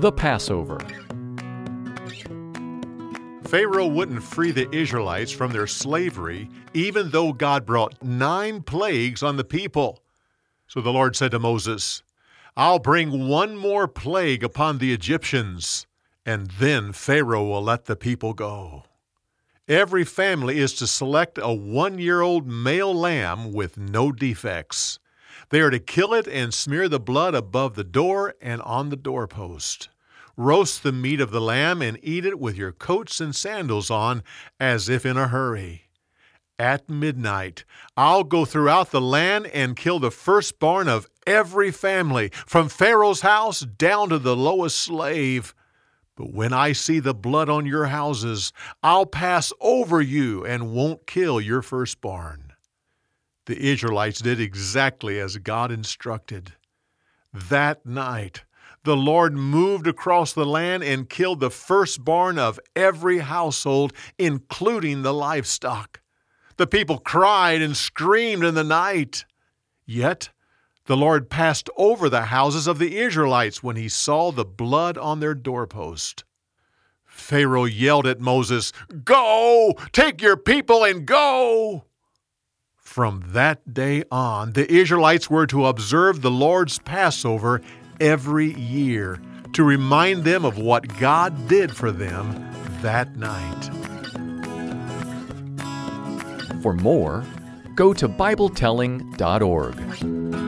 the Passover. Pharaoh wouldn't free the Israelites from their slavery, even though God brought nine plagues on the people. So the Lord said to Moses, I'll bring one more plague upon the Egyptians, and then Pharaoh will let the people go. Every family is to select a one year old male lamb with no defects. They are to kill it and smear the blood above the door and on the doorpost. Roast the meat of the lamb and eat it with your coats and sandals on, as if in a hurry. At midnight, I'll go throughout the land and kill the firstborn of every family, from Pharaoh's house down to the lowest slave. But when I see the blood on your houses, I'll pass over you and won't kill your firstborn. The Israelites did exactly as God instructed. That night, the Lord moved across the land and killed the firstborn of every household, including the livestock. The people cried and screamed in the night. Yet the Lord passed over the houses of the Israelites when he saw the blood on their doorpost. Pharaoh yelled at Moses, Go! Take your people and go! From that day on, the Israelites were to observe the Lord's Passover every year to remind them of what God did for them that night. For more, go to BibleTelling.org.